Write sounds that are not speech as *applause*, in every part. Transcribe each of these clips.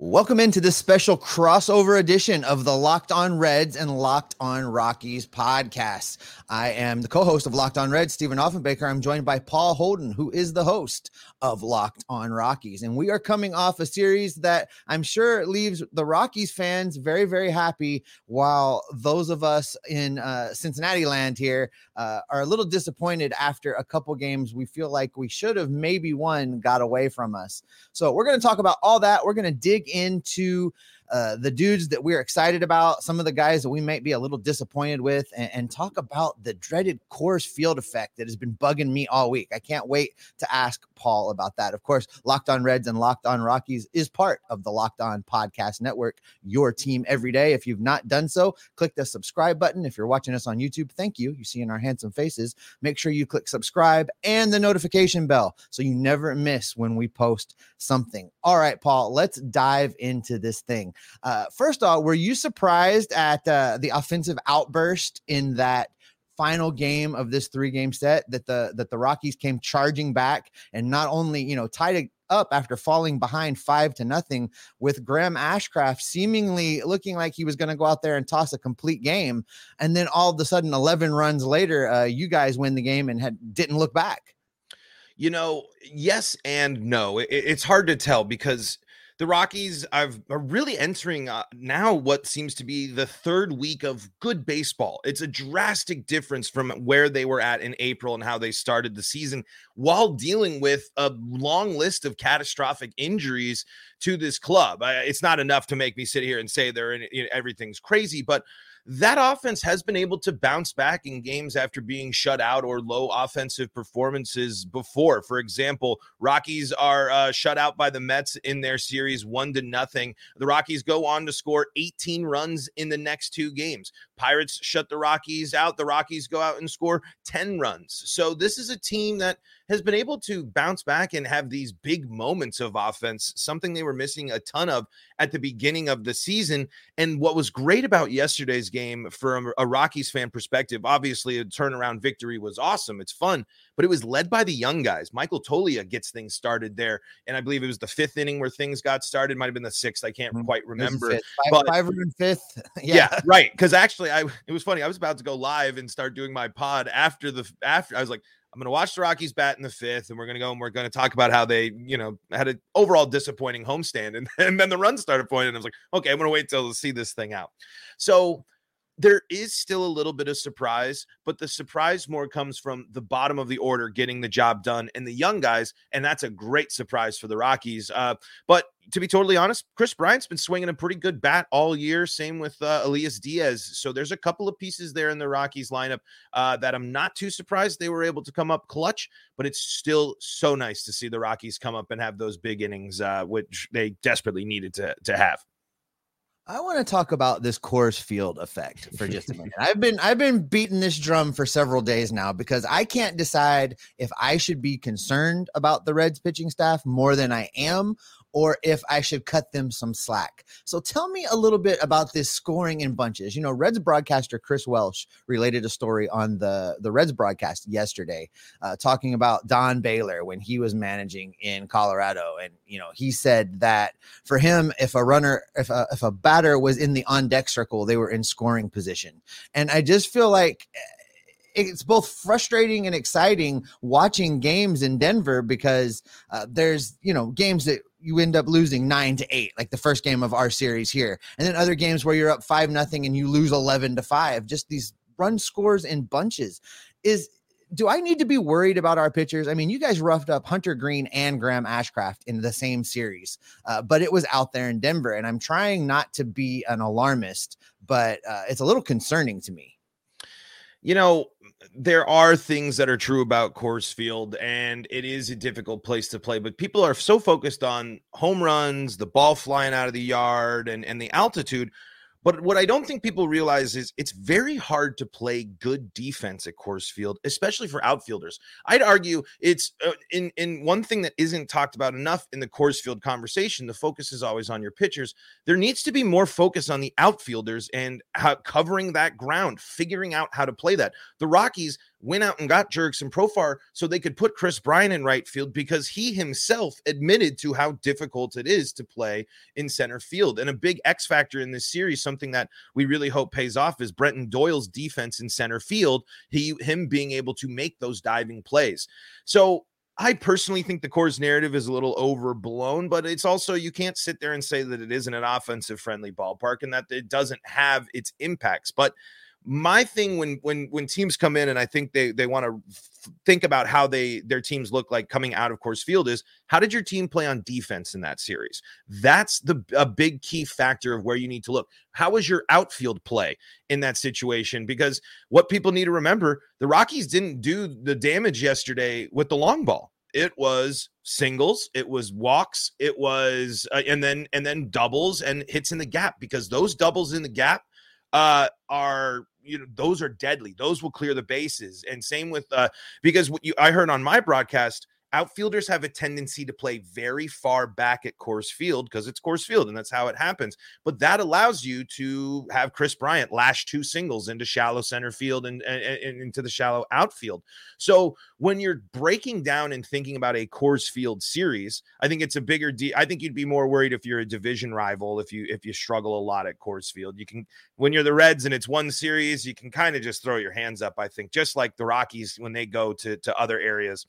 Welcome into this special crossover edition of the Locked On Reds and Locked On Rockies podcast. I am the co host of Locked On Reds, Stephen Offenbaker. I'm joined by Paul Holden, who is the host of Locked On Rockies. And we are coming off a series that I'm sure leaves the Rockies fans very, very happy, while those of us in uh, Cincinnati land here uh, are a little disappointed after a couple games we feel like we should have maybe won got away from us. So we're going to talk about all that. We're going to dig into uh, the dudes that we're excited about, some of the guys that we might be a little disappointed with, and, and, talk about the dreaded Coors Field effect that has been bugging me all week. I can't wait to ask Paul about that. Of course, Locked On Reds and Locked On Rockies is part of the Locked On Podcast Network, your team every day. If you've not done so, click the subscribe button. If you're watching us on YouTube, thank you. You see in our handsome faces. Make sure you click subscribe and the notification bell so you never miss when we post something. All right, Paul, let's dive into this thing. Uh, first off, were you surprised at uh, the offensive outburst in that final game of this three game set that the that the Rockies came charging back and not only you know tied it up after falling behind five to nothing with Graham Ashcraft seemingly looking like he was going to go out there and toss a complete game, and then all of a sudden, eleven runs later, uh, you guys win the game and had didn't look back. You know, yes and no. It, it's hard to tell because the Rockies are really entering uh, now what seems to be the third week of good baseball. It's a drastic difference from where they were at in April and how they started the season while dealing with a long list of catastrophic injuries to this club. I, it's not enough to make me sit here and say they're in, everything's crazy, but that offense has been able to bounce back in games after being shut out or low offensive performances before. For example, Rockies are uh, shut out by the Mets in their series one to nothing. The Rockies go on to score 18 runs in the next two games. Pirates shut the Rockies out. The Rockies go out and score 10 runs. So this is a team that has been able to bounce back and have these big moments of offense, something they were missing a ton of at the beginning of the season. And what was great about yesterday's game from a Rockies fan perspective, obviously a turnaround victory was awesome. It's fun, but it was led by the young guys. Michael Toglia gets things started there. And I believe it was the fifth inning where things got started. Might have been the sixth. I can't mm-hmm. quite remember. Five, but, five and fifth. *laughs* yeah. yeah, right. Because actually, I it was funny. I was about to go live and start doing my pod after the after I was like, I'm going to watch the Rockies bat in the fifth, and we're going to go and we're going to talk about how they, you know, had an overall disappointing homestand. And, and then the run started pointing. And I was like, okay, I'm going to wait till to see this thing out. So there is still a little bit of surprise, but the surprise more comes from the bottom of the order getting the job done and the young guys. And that's a great surprise for the Rockies. Uh, but to be totally honest, Kris Bryant's been swinging a pretty good bat all year. Same with uh, Elias Diaz. So there's a couple of pieces there in the Rockies lineup uh, that I'm not too surprised they were able to come up clutch, but it's still so nice to see the Rockies come up and have those big innings, uh, which they desperately needed to, to have. I want to talk about this Coors Field effect for *laughs* just a minute. I've been I've been beating this drum for several days now because I can't decide if I should be concerned about the Reds pitching staff more than I am or if I should cut them some slack. So tell me a little bit about this scoring in bunches. You know, Reds broadcaster Chris Welsh related a story on the the Reds broadcast yesterday, uh, talking about Don Baylor when he was managing in Colorado, and you know he said that for him, if a runner, if a, if a batter was in the on deck circle, they were in scoring position, and I just feel like it's both frustrating and exciting watching games in Denver because uh, there's you know games that you end up losing nine to eight, like the first game of our series here, and then other games where you're up five nothing and you lose eleven to five. Just these run scores in bunches. Is do I need to be worried about our pitchers? I mean, you guys roughed up Hunter Greene and Graham Ashcraft in the same series, uh, but it was out there in Denver, and I'm trying not to be an alarmist, but uh, it's a little concerning to me. You know, there are things that are true about Coors Field, and it is a difficult place to play. But people are so focused on home runs, the ball flying out of the yard, and and the altitude but what I don't think people realize is it's very hard to play good defense at Coors Field, especially for outfielders. I'd argue it's uh, in in one thing that isn't talked about enough in the Coors Field conversation. The focus is always on your pitchers. There needs to be more focus on the outfielders and how, covering that ground, figuring out how to play that. The Rockies went out and got Jurickson Profar so they could put Kris Bryant in right field because he himself admitted to how difficult it is to play in center field. And a big X factor in this series, something that we really hope pays off, is Brenton Doyle's defense in center field. He him being able to make those diving plays. So I personally think the Coors narrative is a little overblown, but it's also you can't sit there and say that it isn't an offensive friendly ballpark and that it doesn't have its impacts. But my thing when when when teams come in and I think they they want to f- think about how they their teams look like coming out of Coors Field is how did your team play on defense in that series? That's the a big key factor of where you need to look. How was your outfield play in that situation? Because what people need to remember, the Rockies didn't do the damage yesterday with the long ball it was singles it was walks it was uh, and then and then doubles and hits in the gap because those doubles in the gap uh, are you know those are deadly. Those will clear the bases. And same with uh, because what you I heard on my broadcast outfielders have a tendency to play very far back at Coors Field because it's Coors Field and that's how it happens. But that allows you to have Kris Bryant lash two singles into shallow center field and, and, and, into the shallow outfield. So when you're breaking down and thinking about a Coors Field series, I think it's a bigger deal. I think you'd be more worried if you're a division rival if you if you struggle a lot at Coors Field. You can when you're the Reds and it's one series, you can kind of just throw your hands up. I think just like the Rockies when they go to to other areas.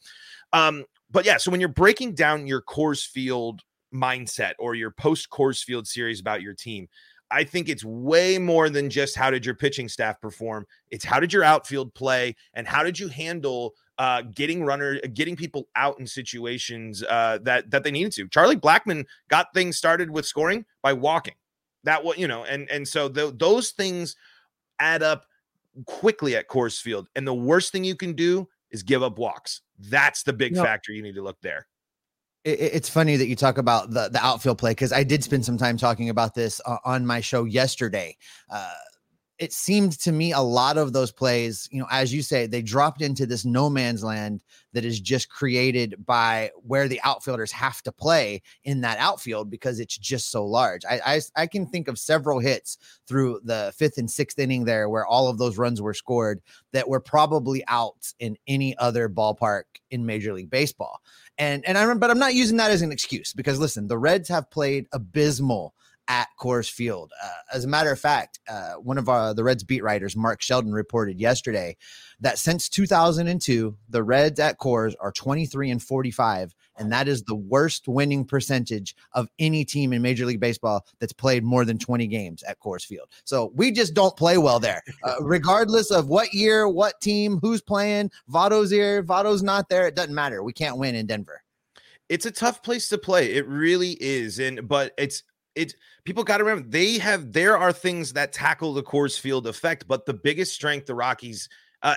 Um, but yeah, so when you're breaking down your Coors Field mindset or your post Coors Field series about your team, I think it's way more than just how did your pitching staff perform. It's how did your outfield play and how did you handle uh, getting runner, getting people out in situations uh, that that they needed to. Charlie Blackmon got things started with scoring by walking. That what you know, and and so the, those things add up quickly at Coors Field. And the worst thing you can do is give up walks. That's the big factor you need to look there. it's funny that you talk about the, the outfield play because I did spend some time talking about this uh, on my show yesterday. Uh, it seemed to me a lot of those plays, you know, as you say, they dropped into this no man's land that is just created by where the outfielders have to play in that outfield because it's just so large. I, I, I can think of several hits through the fifth and sixth inning there where all of those runs were scored that were probably out in any other ballpark in Major League Baseball. And and I remember, but I'm not using that as an excuse because listen, the Reds have played abysmal at Coors Field. Uh, as a matter of fact, uh, one of our, the Reds beat writers, Mark Sheldon, reported yesterday that since 2002, the Reds at Coors are 23 and 45, and that is the worst winning percentage of any team in Major League Baseball that's played more than 20 games at Coors Field. So we just don't play well there, *laughs* uh, regardless of what year, what team, who's playing. Votto's here, Votto's not there. It doesn't matter. We can't win in Denver it's a tough place to play. It really is. And but it's it's people got to remember they have there are things that tackle the Coors Field effect, but the biggest strength the Rockies uh,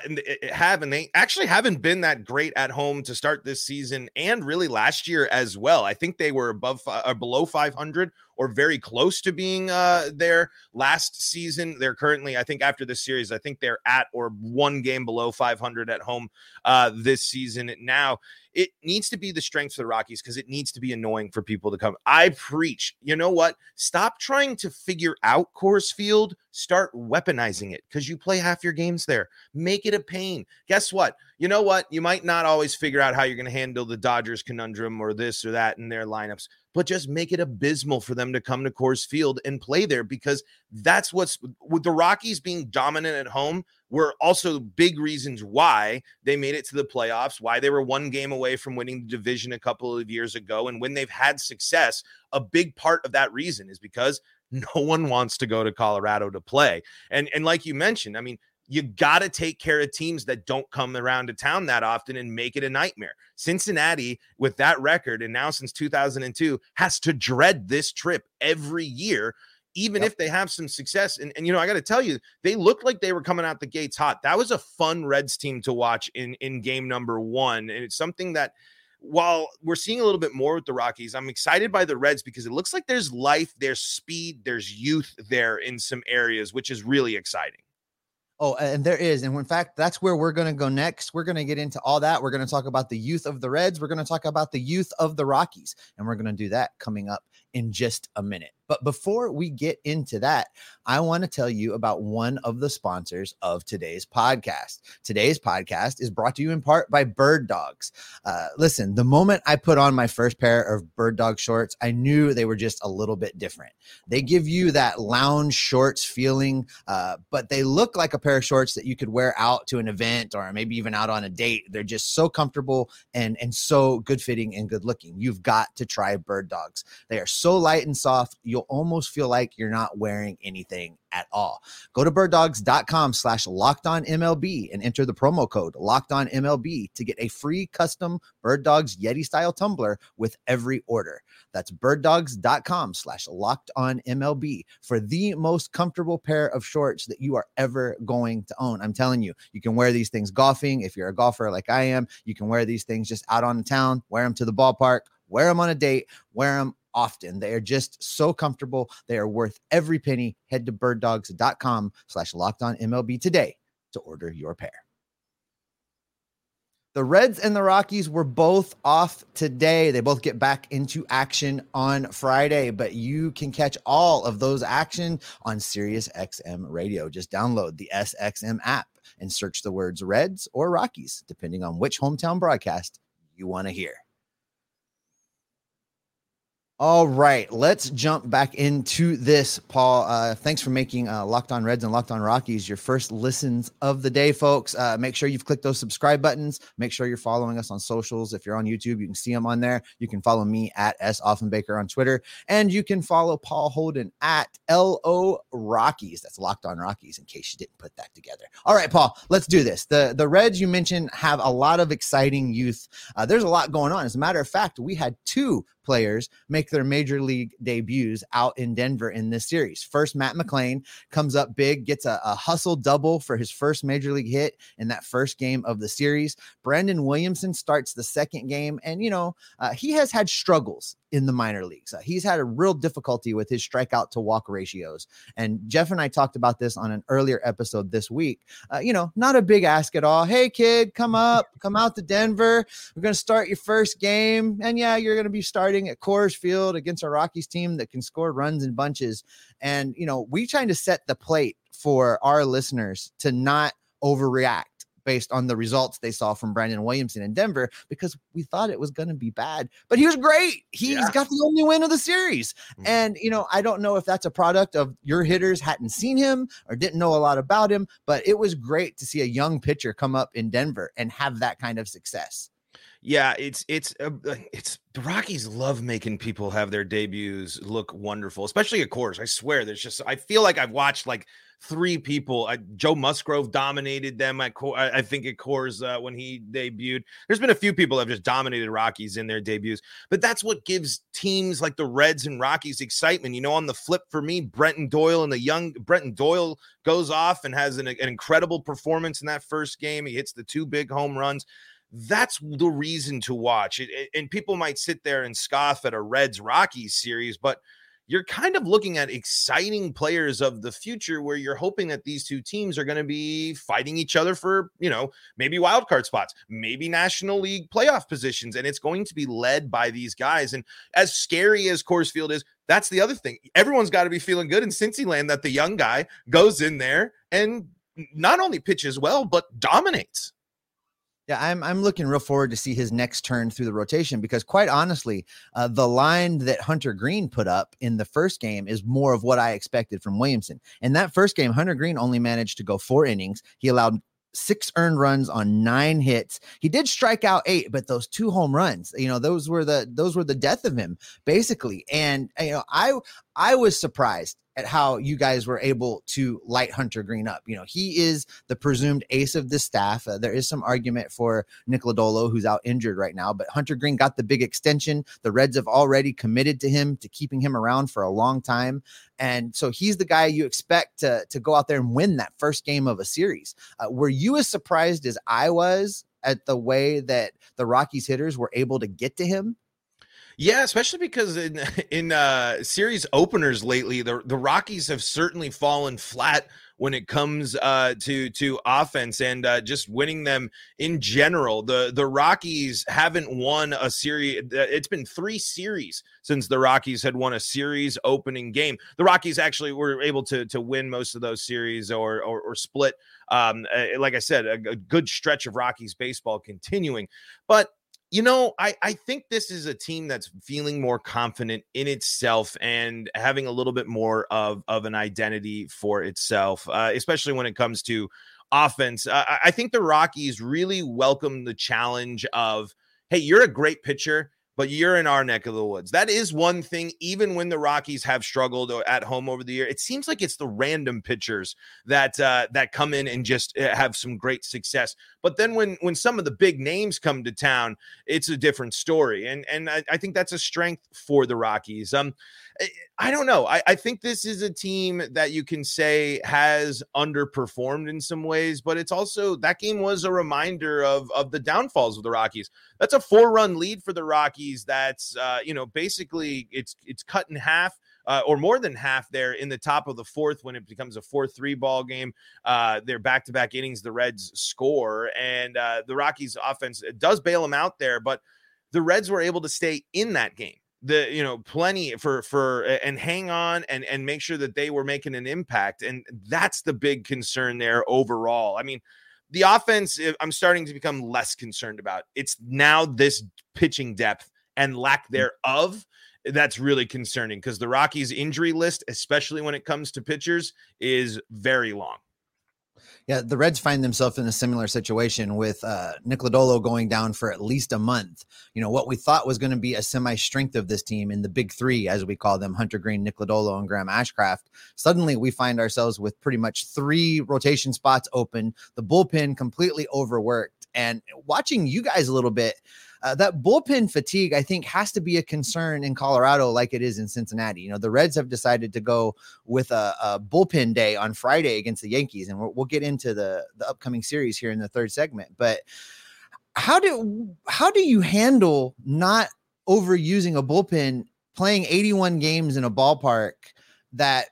have, and they actually haven't been that great at home to start this season, and really last year as well. I think they were above or below 500 or very close to being uh, there last season. They're currently, I think, after this series, I think they're at or one game below 500 at home uh, this season. Now, it needs to be the strength for the Rockies because it needs to be annoying for people to come. I preach, you know what? Stop trying to figure out Coors Field. Start weaponizing it because you play half your games there. Make it a pain. Guess what? You know what? You might not always figure out how you're going to handle the Dodgers conundrum or this or that in their lineups but just make it abysmal for them to come to Coors Field and play there because that's what's with the Rockies being dominant at home were also big reasons why they made it to the playoffs, why they were one game away from winning the division a couple of years ago. And when they've had success, a big part of that reason is because *laughs* no one wants to go to Colorado to play. And and like you mentioned, I mean, you got to take care of teams that don't come around to town that often and make it a nightmare. Cincinnati, with that record, and now since 2002, has to dread this trip every year, even yep. if they have some success. And, and you know, I got to tell you, they looked like they were coming out the gates hot. That was a fun Reds team to watch in, in game number one. And it's something that while we're seeing a little bit more with the Rockies, I'm excited by the Reds because it looks like there's life, there's speed, there's youth there in some areas, which is really exciting. Oh, and there is. And in fact, that's where we're going to go next. We're going to get into all that. We're going to talk about the youth of the Reds. We're going to talk about the youth of the Rockies. And we're going to do that coming up in just a minute. But before we get into that, I want to tell you about one of the sponsors of today's podcast. Today's podcast is brought to you in part by Bird Dogs. Uh, listen, the moment I put on my first pair of Bird Dog shorts, I knew they were just a little bit different. They give you that lounge shorts feeling, uh, but they look like a pair of shorts that you could wear out to an event or maybe even out on a date. They're just so comfortable and and so good fitting and good looking. You've got to try Bird Dogs. They are so light and soft, you'll almost feel like you're not wearing anything at all. Go to birddogs.com slash locked on MLB and enter the promo code locked on MLB to get a free custom Bird Dogs Yeti style tumbler with every order. That's birddogs.com slash locked on MLB for the most comfortable pair of shorts that you are ever going to own. I'm telling you, you can wear these things golfing. If you're a golfer like I am, you can wear these things just out on the town, wear them to the ballpark, wear them on a date, wear them often. They are just so comfortable. They are worth every penny. Head to birddogs.com slash locked on MLB today to order your pair. The Reds and the Rockies were both off today. They both get back into action on Friday, but you can catch all of those action on Sirius XM radio. Just download the SXM app and search the words Reds or Rockies, depending on which hometown broadcast you want to hear. All right, let's jump back into this, Paul. Uh, thanks for making uh, Locked On Reds and Locked On Rockies your first listens of the day, folks. Uh, make sure you've clicked those subscribe buttons. Make sure you're following us on socials. If you're on YouTube, you can see them on there. You can follow me at S Offenbaker on Twitter, and you can follow Paul Holden at LO Rockies. That's Locked On Rockies, in case you didn't put that together. All right, Paul, let's do this. The the Reds you mentioned have a lot of exciting youth. Uh, there's a lot going on. As a matter of fact, we had two players make their major league debuts out in Denver in this series. First, Matt McLain comes up big, gets a, a, hustle double for his first major league hit in that first game of the series. Brandon Williamson starts the second game, and you know, uh, he has had struggles in the minor leagues. Uh, he's had a real difficulty with his strikeout to walk ratios. And Jeff and I talked about this on an earlier episode this week. Uh, you know, not a big ask at all. Hey, kid, come up, come out to Denver. We're going to start your first game. And yeah, you're going to be starting at Coors Field against a Rockies team that can score runs in bunches. And, you know, we trying to set the plate for our listeners to not overreact based on the results they saw from Brandon Williamson in Denver because we thought it was going to be bad, but he was great. He's yeah. got the only win of the series. Mm-hmm. And, you know, I don't know if that's a product of your hitters hadn't seen him or didn't know a lot about him, but it was great to see a young pitcher come up in Denver and have that kind of success. Yeah, it's it's uh, uh, it's the Rockies love making people have their debuts look wonderful, especially at Coors. I swear, there's just I feel like I've watched like three people. Uh, Joe Musgrove dominated them at I, I think at Coors uh, when he debuted. There's been a few people that have just dominated Rockies in their debuts, but that's what gives teams like the Reds and Rockies excitement. You know, on the flip for me, Brenton Doyle and the young Brenton Doyle goes off and has an, an incredible performance in that first game. He hits the two big home runs that's the reason to watch it. And people might sit there and scoff at a Reds Rockies series, but you're kind of looking at exciting players of the future where you're hoping that these two teams are going to be fighting each other for, you know, maybe wild card spots, maybe National League playoff positions. And it's going to be led by these guys. And as scary as Coors Field is, that's the other thing. Everyone's got to be feeling good in Cincy land that the young guy goes in there and not only pitches well, but dominates. Yeah, I'm I'm looking real forward to see his next turn through the rotation because quite honestly, uh, the line that Hunter Greene put up in the first game is more of what I expected from Williamson. In that first game, Hunter Greene only managed to go four innings. He allowed six earned runs on nine hits. He did strike out eight, but those two home runs, you know, those were the those were the death of him basically. And you know, I I was surprised at how you guys were able to light Hunter Greene up. You know, he is the presumed ace of the staff. Uh, there is some argument for Nick Lodolo, who's out injured right now, but Hunter Greene got the big extension. The Reds have already committed to him to keeping him around for a long time. And so he's the guy you expect to, to go out there and win that first game of a series. Uh, were you as surprised as I was at the way that the Rockies hitters were able to get to him? Yeah, especially because in *laughs* in uh, series openers lately, the the Rockies have certainly fallen flat when it comes uh, to to offense and uh, just winning them in general. The the Rockies haven't won a series. It's been three series since the Rockies had won a series opening game. The Rockies actually were able to to win most of those series or or, or split. Um, uh, like I said, a, a good stretch of Rockies baseball continuing, but you know, I, I think this is a team that's feeling more confident in itself and having a little bit more of, of an identity for itself, uh, especially when it comes to offense. Uh, I think the Rockies really welcome the challenge of, hey, you're a great pitcher but you're in our neck of the woods. That is one thing, even when the Rockies have struggled at home over the year. It seems like it's the random pitchers that uh, that come in and just uh, have some great success. But then when when some of the big names come to town, it's a different story. And and I, I think that's a strength for the Rockies. Um, I don't know. I, I, think this is a team that you can say has underperformed in some ways, but it's also that game was a reminder of of the downfalls of the Rockies. That's a four run lead for the Rockies. That's uh, you know basically it's it's cut in half. Uh, or more than half there in the top of the fourth when it becomes a 4-3 ball game uh, they're back-to-back innings the reds score and uh, the rockies offense does bail them out there but the reds were able to stay in that game the you know plenty for for and hang on and and make sure that they were making an impact and that's the big concern there overall. I mean the offense eh, i'm starting to become less concerned about. It's now this pitching depth and lack mm. thereof that's really concerning because the rockies injury list especially when it comes to pitchers is very long yeah, the Reds find themselves in a similar situation with uh, Nick Lodolo going down for at least a month. You know, what we thought was going to be a semi strength of this team in the big three, as we call them Hunter Greene, Nick Lodolo, and Graham Ashcraft. Suddenly, we find ourselves with pretty much three rotation spots open, the bullpen completely overworked. And watching you guys a little bit, uh, that bullpen fatigue, I think, has to be a concern in Colorado, like it is in Cincinnati. You know, the Reds have decided to go with a, a bullpen day on Friday against the Yankees, and we'll, we'll get into the the upcoming series here in the third segment. But how do how do you handle not overusing a bullpen, playing 81 games in a ballpark that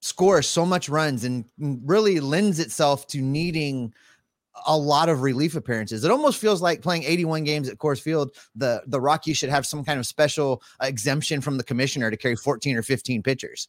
scores so much runs and really lends itself to needing a lot of relief appearances. It almost feels like playing 81 games at Coors Field. The the Rockies should have some kind of special exemption from the commissioner to carry 14 or 15 pitchers.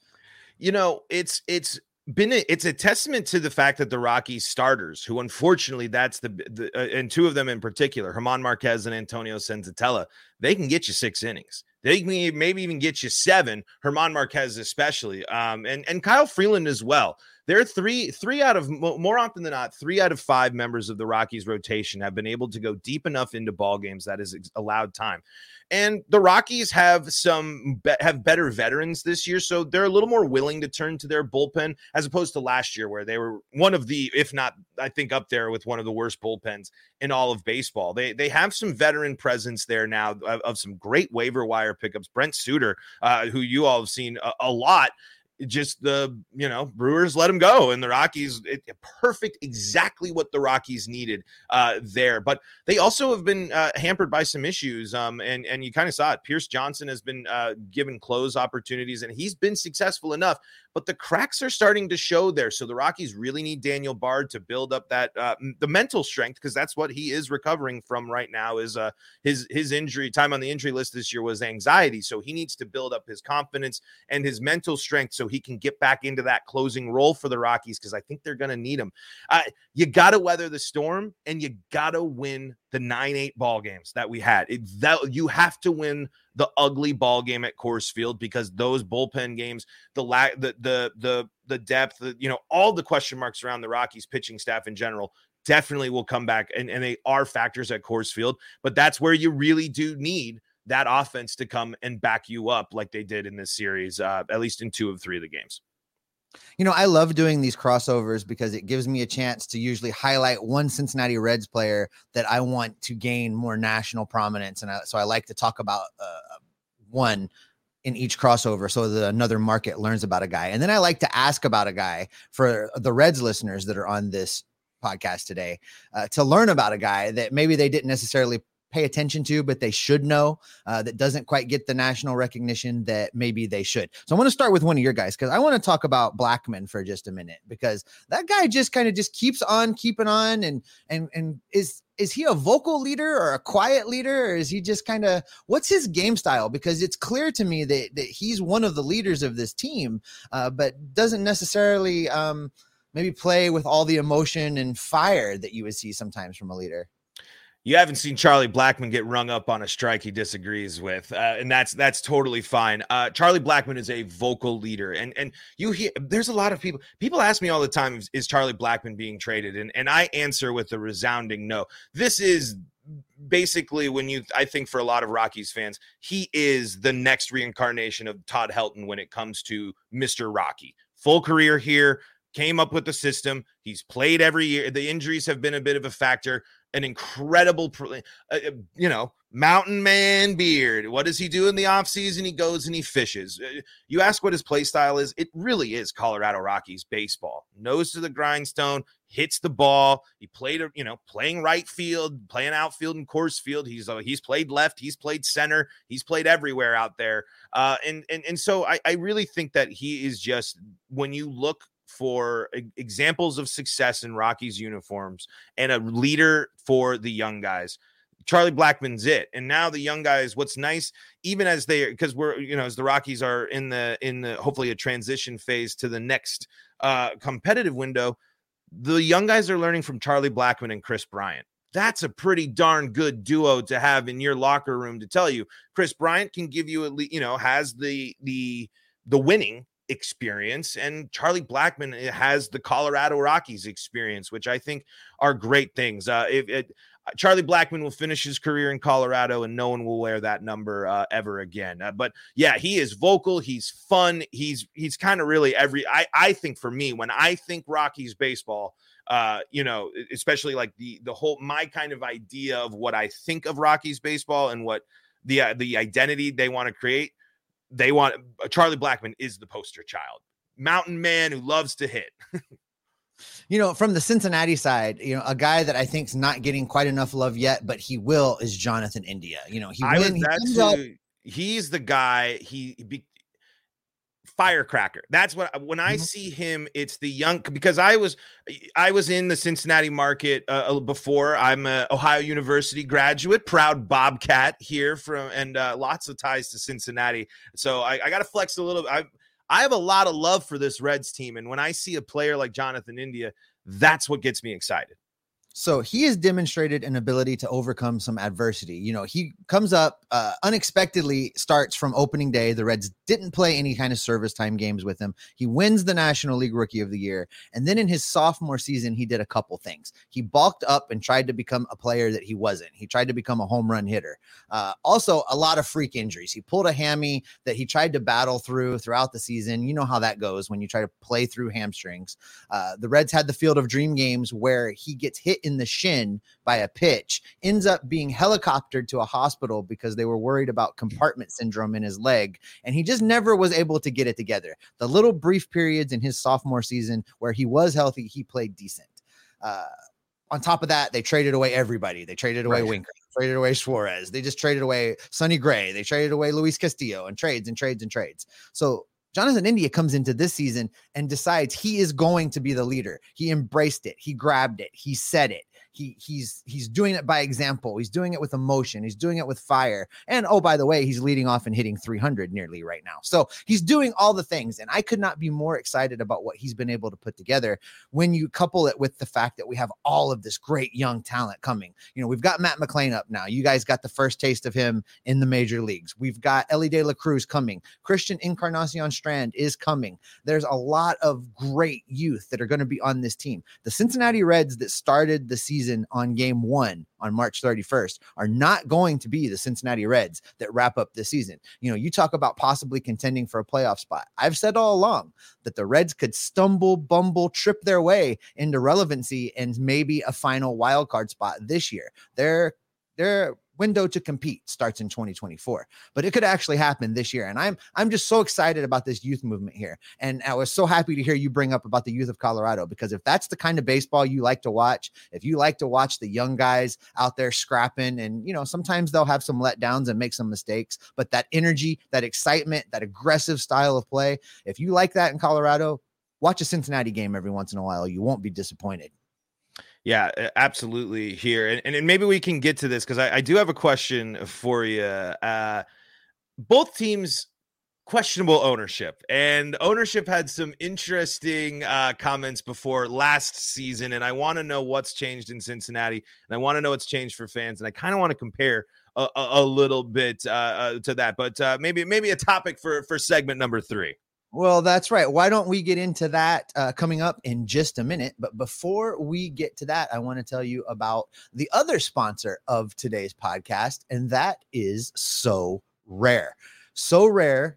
You know, it's it's been a, it's a testament to the fact that the Rockies starters, who unfortunately that's the, the uh, and two of them in particular, German Marquez and Antonio Senzatela, they can get you six innings. They can maybe even get you seven. German Marquez especially, um, and and Kyle Freeland as well. There are three, three out of more often than not, three out of five members of the Rockies rotation have been able to go deep enough into ball games that is allowed time. And the Rockies have some have better veterans this year, so they're a little more willing to turn to their bullpen as opposed to last year, where they were one of the, if not, I think up there with one of the worst bullpens in all of baseball. They they have some veteran presence there now of, of some great waiver wire pickups. Brent Suter, uh, who you all have seen a, a lot, just the you know Brewers let him go, and the Rockies it, perfect, exactly what the Rockies needed uh, there. But they also have been uh, hampered by some issues, um, and and you kind of saw it. Pierce Johnson has been uh, given close opportunities, and he's been successful enough. But the cracks are starting to show there, so the Rockies really need Daniel Bard to build up that uh, the mental strength because that's what he is recovering from right now. Is uh, his his injury time on the injury list this year was anxiety, so he needs to build up his confidence and his mental strength. So he can get back into that closing role for the Rockies because I think they're going to need him. Uh, you got to weather the storm and you got to win the 9-8 ball games that we had. It, that you have to win the ugly ball game at Coors Field because those bullpen games, the lack the the the the depth, the, you know, all the question marks around the Rockies pitching staff in general definitely will come back and, and they are factors at Coors Field, but that's where you really do need that offense to come and back you up like they did in this series, uh, at least in two of three of the games. You know, I love doing these crossovers because it gives me a chance to usually highlight one Cincinnati Reds player that I want to gain more national prominence. And I, so I like to talk about uh, one in each crossover so that another market learns about a guy. And then I like to ask about a guy for the Reds listeners that are on this podcast today uh, to learn about a guy that maybe they didn't necessarily pay attention to, but they should know uh, that doesn't quite get the national recognition that maybe they should. So I want to start with one of your guys because I want to talk about Blackmon for just a minute because that guy just kind of just keeps on keeping on and and and is is he a vocal leader or a quiet leader or is he just kind of what's his game style because it's clear to me that, that he's one of the leaders of this team uh, but doesn't necessarily um, maybe play with all the emotion and fire that you would see sometimes from a leader you haven't seen Charlie Blackmon get rung up on a strike he disagrees with, uh, and that's that's totally fine. Uh, Charlie Blackmon is a vocal leader, and and you hear there's a lot of people. People ask me all the time, is, is Charlie Blackmon being traded? And and I answer with a resounding no. This is basically when you I think for a lot of Rockies fans, he is the next reincarnation of Todd Helton when it comes to Mr. Rocky. Full career here, came up with the system. He's played every year. The injuries have been a bit of a factor an incredible, uh, uh, you know, mountain man beard. What does he do in the offseason? He goes and he fishes. Uh, you ask what his play style is, it really is Colorado Rockies baseball. Nose to the grindstone, hits the ball. He played, you know, playing right field, playing outfield and Coors Field. He's uh, he's played left, he's played center, he's played everywhere out there. Uh, and and and so I, I really think that he is just when you look for examples of success in Rockies uniforms and a leader for the young guys. Charlie Blackmon's it. And now the young guys, what's nice, even as they because we're, you know, as the Rockies are in the in the hopefully a transition phase to the next uh competitive window, the young guys are learning from Charlie Blackmon and Kris Bryant. That's a pretty darn good duo to have in your locker room to tell you. Kris Bryant can give you at least, you know, has the the the winning experience and Charlie Blackmon eh, has the Colorado Rockies experience which I think are great things. Uh if uh, Charlie Blackmon will finish his career in Colorado and no one will wear that number uh, ever again. Uh, but yeah, he is vocal, he's fun, he's he's kind of really every I I think for me when I think Rockies baseball uh you know especially like the the whole my kind of idea of what I think of Rockies baseball and what the uh, the identity they want to create they want uh, Charlie Blackmon is the poster child. Mountain man who loves to hit. *laughs* you know, from the Cincinnati side, you know, a guy that I think's not getting quite enough love yet, but he will is Jonathan India. You know, he, win, he up, he's the guy. He be, firecracker. That's what when I mm-hmm. see him, it's the young because I was I was in the Cincinnati market uh, before. I'm a Ohio University graduate, proud Bobcat here from, and uh, lots of ties to Cincinnati. So I, I got to flex a little. I I have a lot of love for this Reds team, and when I see a player like Jonathan India, that's what gets me excited. So he has demonstrated an ability to overcome some adversity. You know, he comes up uh, unexpectedly, starts from opening day. The Reds didn't play any kind of service time games with him. He wins the National League Rookie of the Year. And then in his sophomore season, he did a couple things. He bulked up and tried to become a player that he wasn't. He tried to become a home run hitter. Uh, also, a lot of freak injuries. He pulled a hammy that he tried to battle through throughout the season. You know how that goes when you try to play through hamstrings. Uh, the Reds had the Field of Dream games where he gets hit in the shin by a pitch, ends up being helicoptered to a hospital because they were worried about compartment syndrome in his leg. And he just never was able to get it together. The little brief periods in his sophomore season where he was healthy, he played decent. Uh, on top of that, they traded away everybody. They traded away right. Winker, traded away Suarez. They just traded away Sonny Gray. They traded away Luis Castillo and trades and trades and trades. So Jonathan India comes into this season and decides he is going to be the leader. He embraced it. He grabbed it. He said it he he's he's doing it by example. He's doing it with emotion. He's doing it with fire. And oh, by the way, he's leading off and hitting 300 nearly right now. So he's doing all the things. And I could not be more excited about what he's been able to put together when you couple it with the fact that we have all of this great young talent coming. You know, we've got Matt McLain up now. You guys got the first taste of him in the major leagues. We've got Elly De La Cruz coming. Christian Encarnacion Strand is coming. There's a lot of great youth that are going to be on this team. The Cincinnati Reds that started the season season on game one on March 31st are not going to be the Cincinnati Reds that wrap up the season. You know, you talk about possibly contending for a playoff spot. I've said all along that the Reds could stumble, bumble, trip their way into relevancy and maybe a final wild card spot this year. They're they're window to compete starts in 2024, but it could actually happen this year. And I'm I'm just so excited about this youth movement here. And I was so happy to hear you bring up about the youth of Colorado because if that's the kind of baseball you like to watch, if you like to watch the young guys out there scrapping, and you know sometimes they'll have some letdowns and make some mistakes, but that energy, that excitement, that aggressive style of play, if you like that in Colorado, watch a Cincinnati game every once in a while. You won't be disappointed. Yeah, absolutely. Here and, and maybe we can get to this because I, I, do have a question for you. Uh, both teams questionable ownership and ownership had some interesting uh, comments before last season and i want to know what's changed in cincinnati and i want to know what's changed for fans and i kind of want to compare a, a, a, little bit uh, uh, to that but uh, maybe maybe a topic for for segment number three well, that's right. Why don't we get into that uh, coming up in just a minute? But before we get to that, I want to tell you about the other sponsor of today's podcast, and that is So Rare. Sorare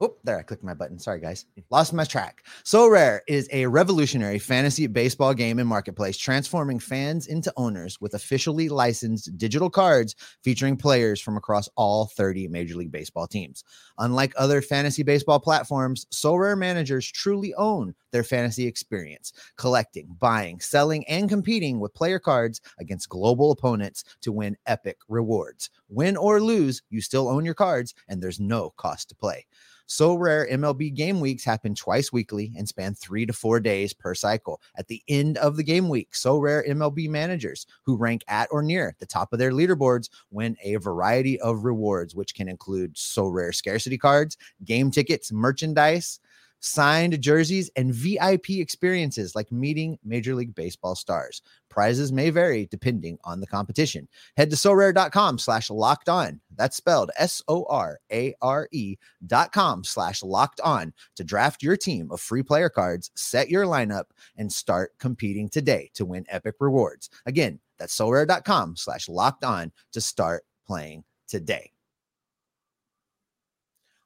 Oh, there I clicked my button. Sorry, guys. Lost my track. Sorare is a revolutionary fantasy baseball game and marketplace, transforming fans into owners with officially licensed digital cards featuring players from across all 30 Major League Baseball teams. Unlike other fantasy baseball platforms, Sorare managers truly own their fantasy experience, collecting, buying, selling, and competing with player cards against global opponents to win epic rewards. Win or lose, you still own your cards, and there's no cost to play. Sorare MLB game weeks happen twice weekly and span three to four days per cycle. At the end of the game week, Sorare MLB managers who rank at or near the top of their leaderboards win a variety of rewards, which can include Sorare scarcity cards, game tickets, merchandise, signed jerseys, and VIP experiences like meeting Major League Baseball stars. Prizes may vary depending on the competition. Head to sorare.com slash locked on. That's spelled S O R A R E dot com slash locked on to draft your team of free player cards, set your lineup, and start competing today to win epic rewards. Again, that's sorare.com slash locked on to start playing today.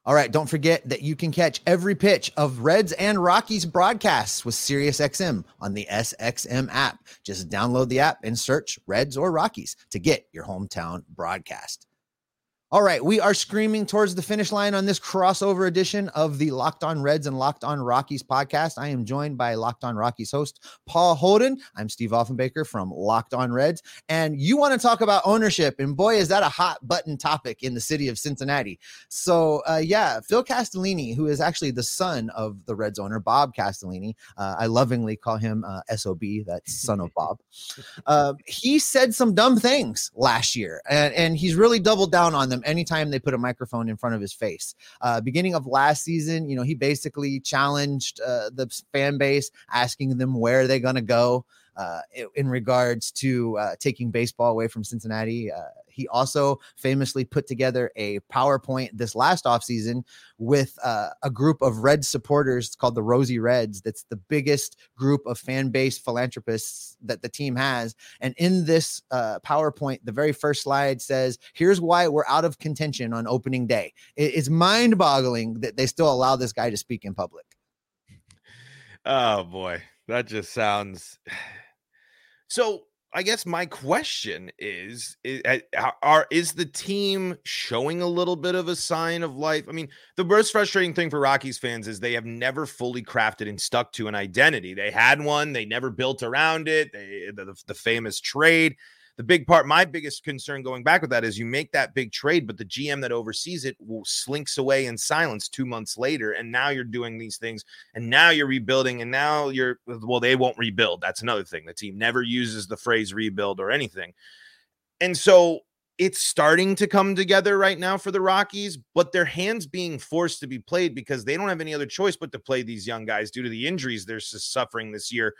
All right, don't forget that you can catch every pitch of Reds and Rockies broadcasts with SiriusXM on the SXM app. Just download the app and search Reds or Rockies to get your hometown broadcast. All right, we are screaming towards the finish line on this crossover edition of the Locked On Reds and Locked On Rockies podcast. I am joined by Locked On Rockies host Paul Holden. I'm Steve Offenbaker from Locked On Reds, and you want to talk about ownership, and boy, is that a hot button topic in the city of Cincinnati. So, uh, yeah, Phil Castellini, who is actually the son of the Reds owner Bob Castellini, uh, I lovingly call him uh, Sob, that's son of Bob. Uh, he said some dumb things last year, and, and he's really doubled down on them anytime they put a microphone in front of his face. Uh, beginning of last season, you know, he basically challenged uh, the fan base, asking them where they're going to go uh, in regards to uh, taking baseball away from Cincinnati. Uh, he also famously put together a PowerPoint this last offseason with uh, a group of Red supporters It's called the Rosie Reds. That's the biggest group of fan based philanthropists that the team has. And in this uh, PowerPoint, the very first slide says, Here's why we're out of contention on opening day. It's mind boggling that they still allow this guy to speak in public. Oh, boy. That just sounds so I guess my question is, is are is the team showing a little bit of a sign of life? I mean, the most frustrating thing for Rockies fans is they have never fully crafted and stuck to an identity. They had one, they never built around it. They, the, the famous trade the big part, my biggest concern going back with that is you make that big trade, but the GM that oversees it will slinks away in silence two months later. And now you're doing these things and now you're rebuilding and now you're, well, they won't rebuild. That's another thing. The team never uses the phrase rebuild or anything. And so it's starting to come together right now for the Rockies, but their hands being forced to be played because they don't have any other choice but to play these young guys due to the injuries they're suffering this year.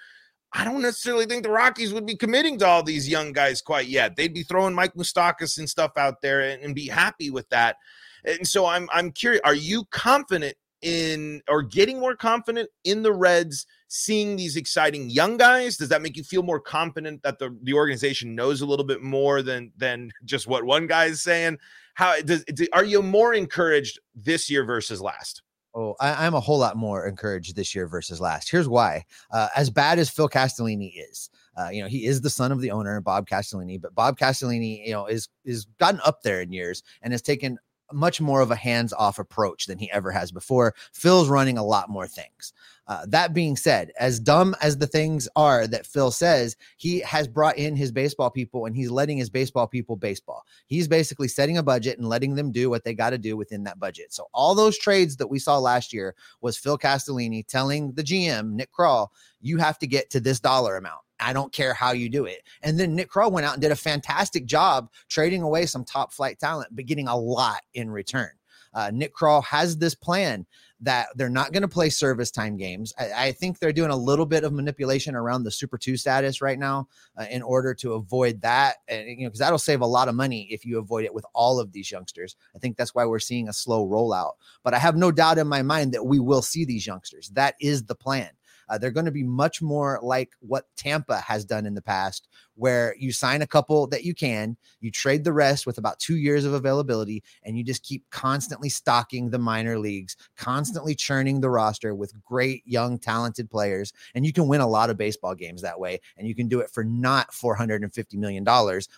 I don't necessarily think the Rockies would be committing to all these young guys quite yet. They'd be throwing Mike Moustakas and stuff out there and, and be happy with that. And so I'm I'm curious, are you confident in or getting more confident in the Reds seeing these exciting young guys? Does that make you feel more confident that the, the organization knows a little bit more than than just what one guy is saying? How does are you more encouraged this year versus last? Oh, I, am a whole lot more encouraged this year versus last. Here's why. Uh, as bad as Phil Castellini is, uh, you know, he is the son of the owner, Bob Castellini, but Bob Castellini, you know, is is gotten up there in years and has taken much more of a hands-off approach than he ever has before. Phil's running a lot more things. Uh, that being said, as dumb as the things are that Phil says, he has brought in his baseball people and he's letting his baseball people baseball. He's basically setting a budget and letting them do what they got to do within that budget. So all those trades that we saw last year was Phil Castellini telling the GM Nick Krall, "You have to get to this dollar amount." I don't care how you do it. And then Nick Krall went out and did a fantastic job trading away some top flight talent, but getting a lot in return. Uh, Nick Krall has this plan that they're not going to play service time games. I, I, think they're doing a little bit of manipulation around the Super Two status right now uh, in order to avoid that, and you know because that'll save a lot of money if you avoid it with all of these youngsters. I think that's why we're seeing a slow rollout. But I have no doubt in my mind that we will see these youngsters. That is the plan. Uh, they're going to be much more like what Tampa has done in the past, where you sign a couple that you can, you trade the rest with about two years of availability, and you just keep constantly stocking the minor leagues, constantly churning the roster with great, young, talented players. And you can win a lot of baseball games that way. And you can do it for not $450 million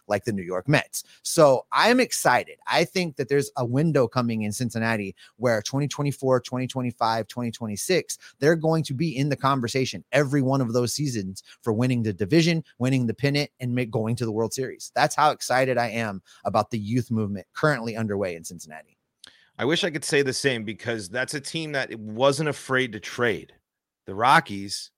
like the New York Mets. So I'm excited. I think that there's a window coming in Cincinnati where 2024, 2025, 2026, they're going to be in the conversation every one of those seasons for winning the division, winning the pennant it and make going to the World Series. That's how excited I am about the youth movement currently underway in Cincinnati. I wish I could say the same because that's a team that wasn't afraid to trade. The Rockies,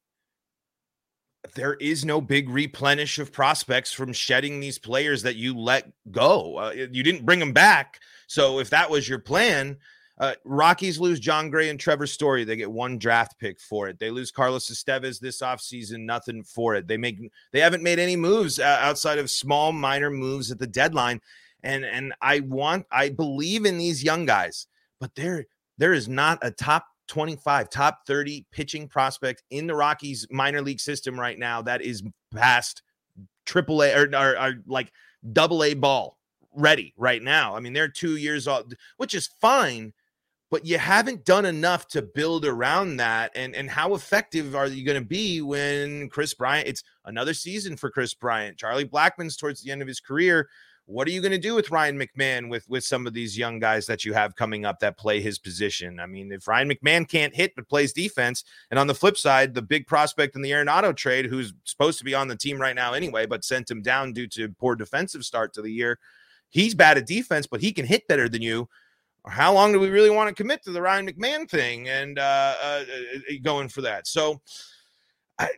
there is no big replenish of prospects from shedding these players that you let go. Uh, you didn't bring them back. So if that was your plan, uh, Rockies lose Jon Gray and Trevor Story. They get one draft pick for it. They lose Carlos Estevez this offseason, nothing for it. They make they haven't made any moves uh, outside of small minor moves at the deadline. And and I want I believe in these young guys, but there there is not a top 25, top 30 pitching prospect in the Rockies minor league system right now that is past triple A or, or, or like double A ball ready right now. I mean, they're two years old, which is fine but you haven't done enough to build around that. And and how effective are you going to be when Kris Bryant? It's another season for Kris Bryant. Charlie Blackmon's towards the end of his career. What are you going to do with Ryan McMahon with with some of these young guys that you have coming up that play his position? I mean, if Ryan McMahon can't hit but plays defense, and on the flip side, the big prospect in the Arenado trade, who's supposed to be on the team right now anyway, but sent him down due to poor defensive start to the year. He's bad at defense, but he can hit better than you how long do we really want to commit to the Ryan McMahon thing and uh, uh, uh, going for that? So I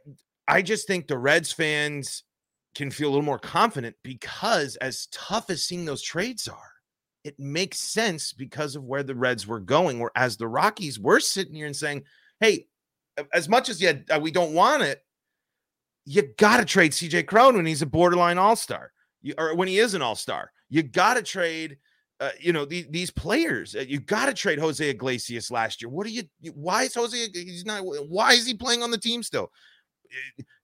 I just think the Reds fans can feel a little more confident because as tough as seeing those trades are, it makes sense because of where the Reds were going. Whereas the Rockies were sitting here and saying, "Hey, as much as yet uh, we don't want it, you got to trade CJ Cron when he's a borderline All Star, or when he is an All Star. You got to trade." Uh, you know the, these players. Uh, you got to trade Jose Iglesias last year. What are you? Why is Jose? He's not. Why is he playing on the team still?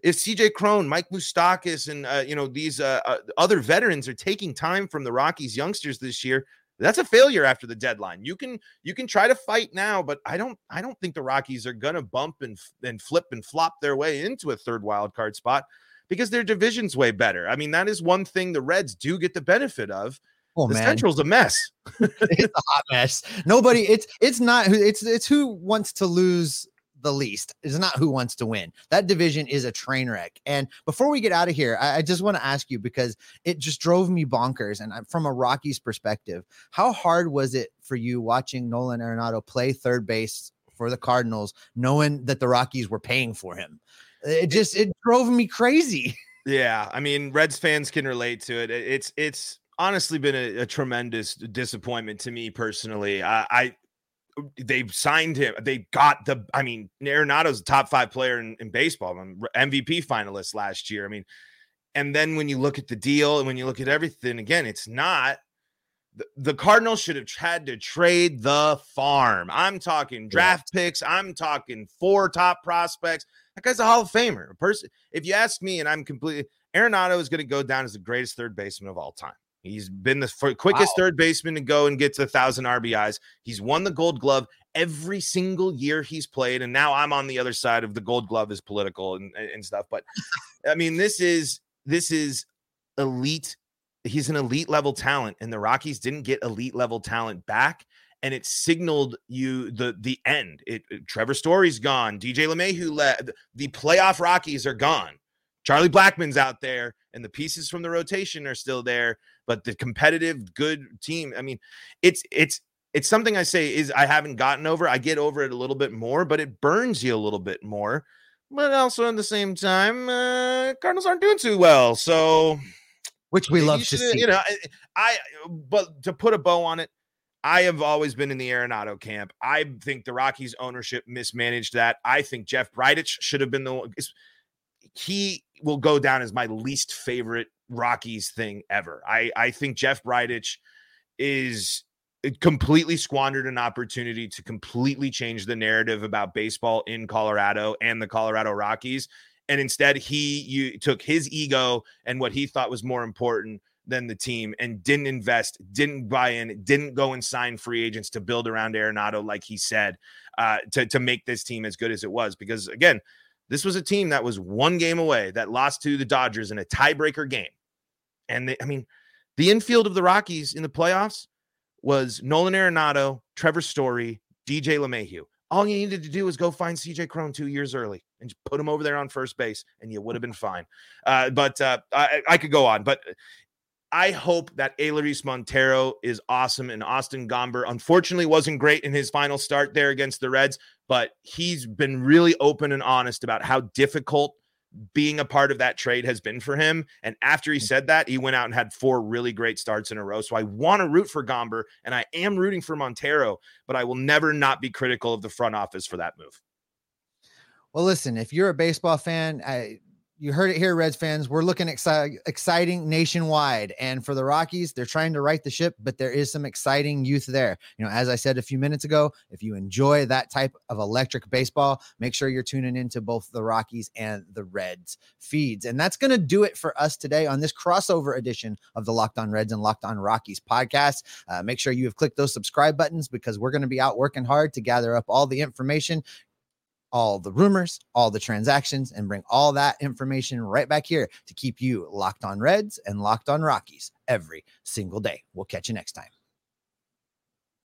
If CJ Cron, Mike Moustakas, and uh, you know these uh, other veterans are taking time from the Rockies youngsters this year, that's a failure after the deadline. You can you can try to fight now, but I don't I don't think the Rockies are gonna bump and and flip and flop their way into a third wild card spot because their division's way better. I mean, that is one thing the Reds do get the benefit of Oh, the man. Central's a mess. *laughs* it's a hot mess. Nobody. It's it's not. It's it's who wants to lose the least. It's not who wants to win. That division is a train wreck. And before we get out of here, I, I just want to ask you because it just drove me bonkers. And I'm from a Rockies perspective, how hard was it for you watching Nolan Arenado play third base for the Cardinals, knowing that the Rockies were paying for him? It just it drove me crazy. *laughs* Yeah, I mean, Reds fans can relate to it. It's it's honestly been a, a tremendous disappointment to me personally. I, I um, they signed him. They got the. I mean, Arenado's a top five player in, in baseball. MVP finalist last year. I mean, and then when you look at the deal and when you look at everything again, it's not. The, the Cardinals should have had to trade the farm. I'm talking draft yeah. picks. I'm talking four top prospects. That guy's a Hall of Famer. A person. If you ask me, and I'm completely, Arenado is going to go down as the greatest third baseman of all time. He's been the f- quickest wow. third baseman to go and get to a thousand RBIs. He's won the Gold Glove every single year he's played, and now I'm on the other side of the Gold Glove is political and, and stuff. But I mean, this is this is elite. He's an elite level talent, and the Rockies didn't get elite level talent back and it signaled you the the end. It, it Trevor Story's gone. DJ LeMahieu led. The playoff Rockies are gone. Charlie Blackmon's out there, and the pieces from the rotation are still there. But the competitive, good team. I mean, it's it's it's something I say is I haven't gotten over. I get over it a little bit more, but it burns you a little bit more. But also at the same time, uh, Cardinals aren't doing too well. So, which we love to see. You know, I, I but to put a bow on it, I have always been in the Arenado camp. I think the Rockies ownership mismanaged that. I think Jeff Bridich should have been the one. He will go down as my least favorite Rockies thing ever. I, I think Jeff Bridich is completely squandered an opportunity to completely change the narrative about baseball in Colorado and the Colorado Rockies. And instead, he you, took his ego and what he thought was more important than the team and didn't invest, didn't buy in, didn't go and sign free agents to build around Arenado, like he said, uh, to, to make this team as good as it was. Because again, this was a team that was one game away that lost to the Dodgers in a tiebreaker game. And they, I mean, the infield of the Rockies in the playoffs was Nolan Arenado, Trevor Story, DJ LeMahieu. All you needed to do was go find CJ Cron two years early and put him over there on first base, and you would have been fine. Uh, but uh, I, I, could go on. But I hope that Elehuris Montero is awesome and Austin Gomber unfortunately wasn't great in his final start there against the Reds, but he's been really open and honest about how difficult being a part of that trade has been for him. And after he mm. said that, he went out and had four really great starts in a row. So I want to root for Gomber and I am rooting for Montero, but I will never not be critical of the front office for that move. Well, listen, if you're a baseball fan, I, you heard it here, Reds fans. We're looking exci- exciting nationwide. And for the Rockies, they're trying to right the ship, but there is some exciting youth there. You know, as I said a few minutes ago, if you enjoy that type of electric baseball, make sure you're tuning into both the Rockies and the Reds feeds. And that's going to do it for us today on this crossover edition of the Locked On Reds and Locked On Rockies podcast. Uh, make sure you have clicked those subscribe buttons because we're going to be out working hard to gather up all the information all the rumors, all the transactions, and bring all that information right back here to keep you locked on Reds and locked on Rockies every single day. We'll catch you next time.